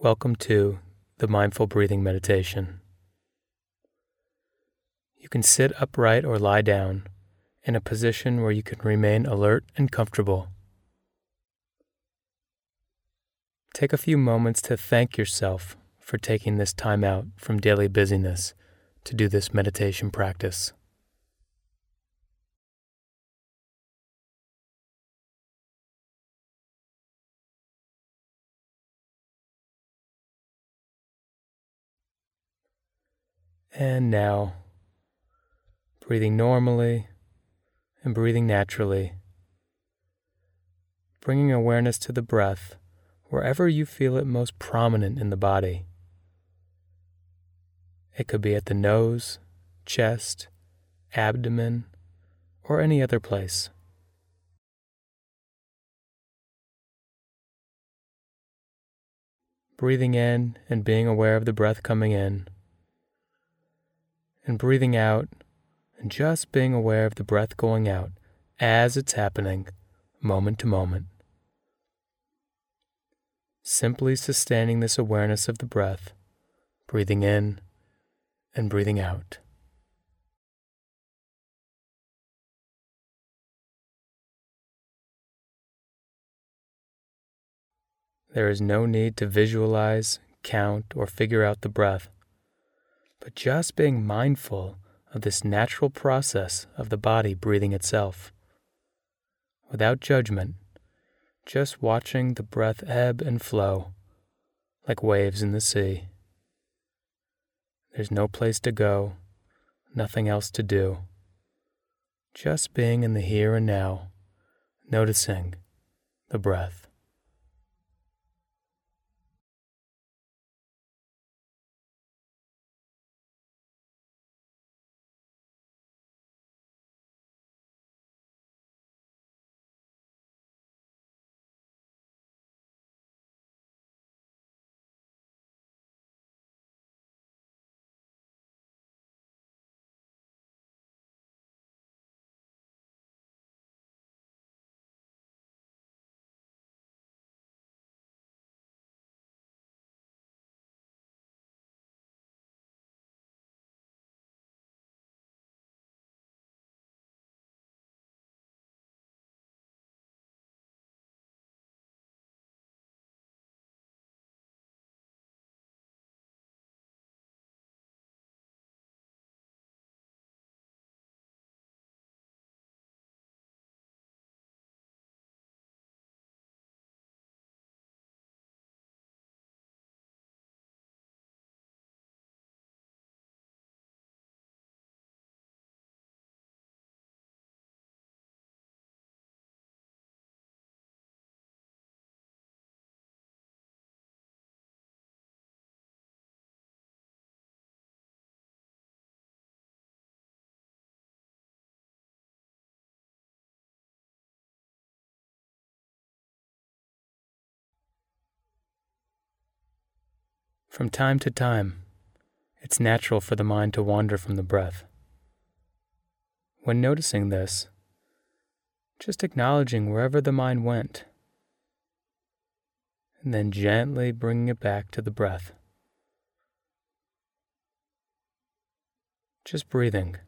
Welcome to the Mindful Breathing Meditation. You can sit upright or lie down in a position where you can remain alert and comfortable. Take a few moments to thank yourself for taking this time out from daily busyness to do this meditation practice. And now, breathing normally and breathing naturally, bringing awareness to the breath wherever you feel it most prominent in the body. It could be at the nose, chest, abdomen, or any other place. Breathing in and being aware of the breath coming in and breathing out, and just being aware of the breath going out as it's happening, moment to moment. Simply sustaining this awareness of the breath, breathing in and breathing out. There is no need to visualize, count, or figure out the breath but just being mindful of this natural process of the body breathing itself. Without judgment, just watching the breath ebb and flow like waves in the sea. There's no place to go, nothing else to do. Just being in the here and now, noticing the breath. From time to time, it's natural for the mind to wander from the breath. When noticing this, just acknowledging wherever the mind went, and then gently bringing it back to the breath. Just breathing.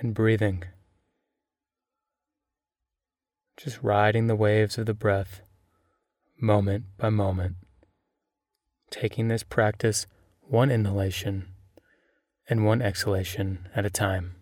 And breathing. Just riding the waves of the breath, moment by moment, taking this practice one inhalation and one exhalation at a time.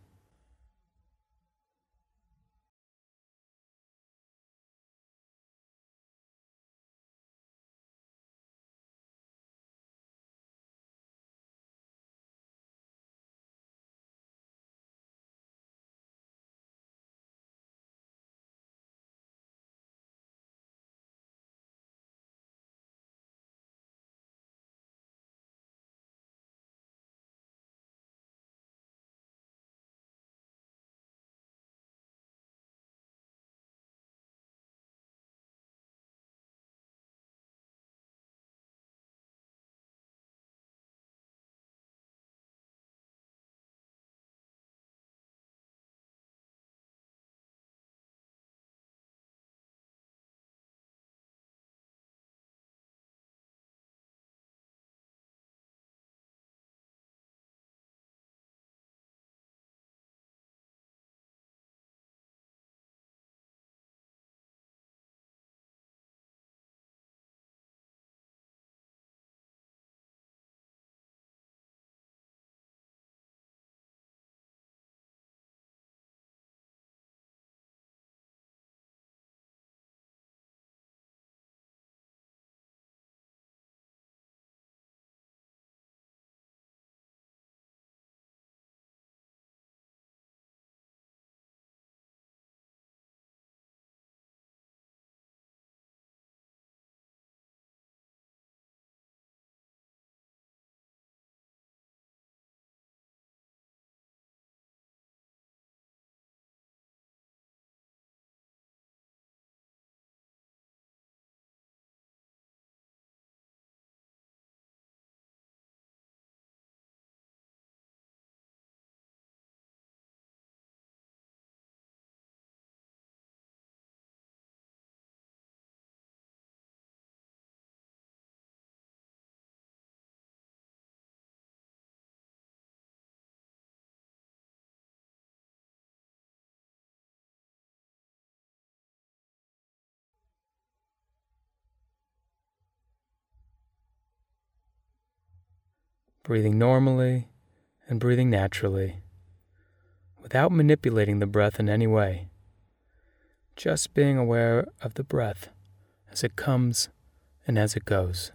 Breathing normally and breathing naturally, without manipulating the breath in any way, just being aware of the breath as it comes and as it goes.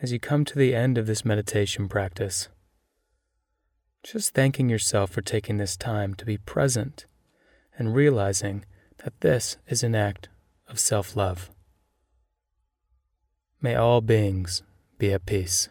As you come to the end of this meditation practice, just thanking yourself for taking this time to be present and realizing that this is an act of self love. May all beings be at peace.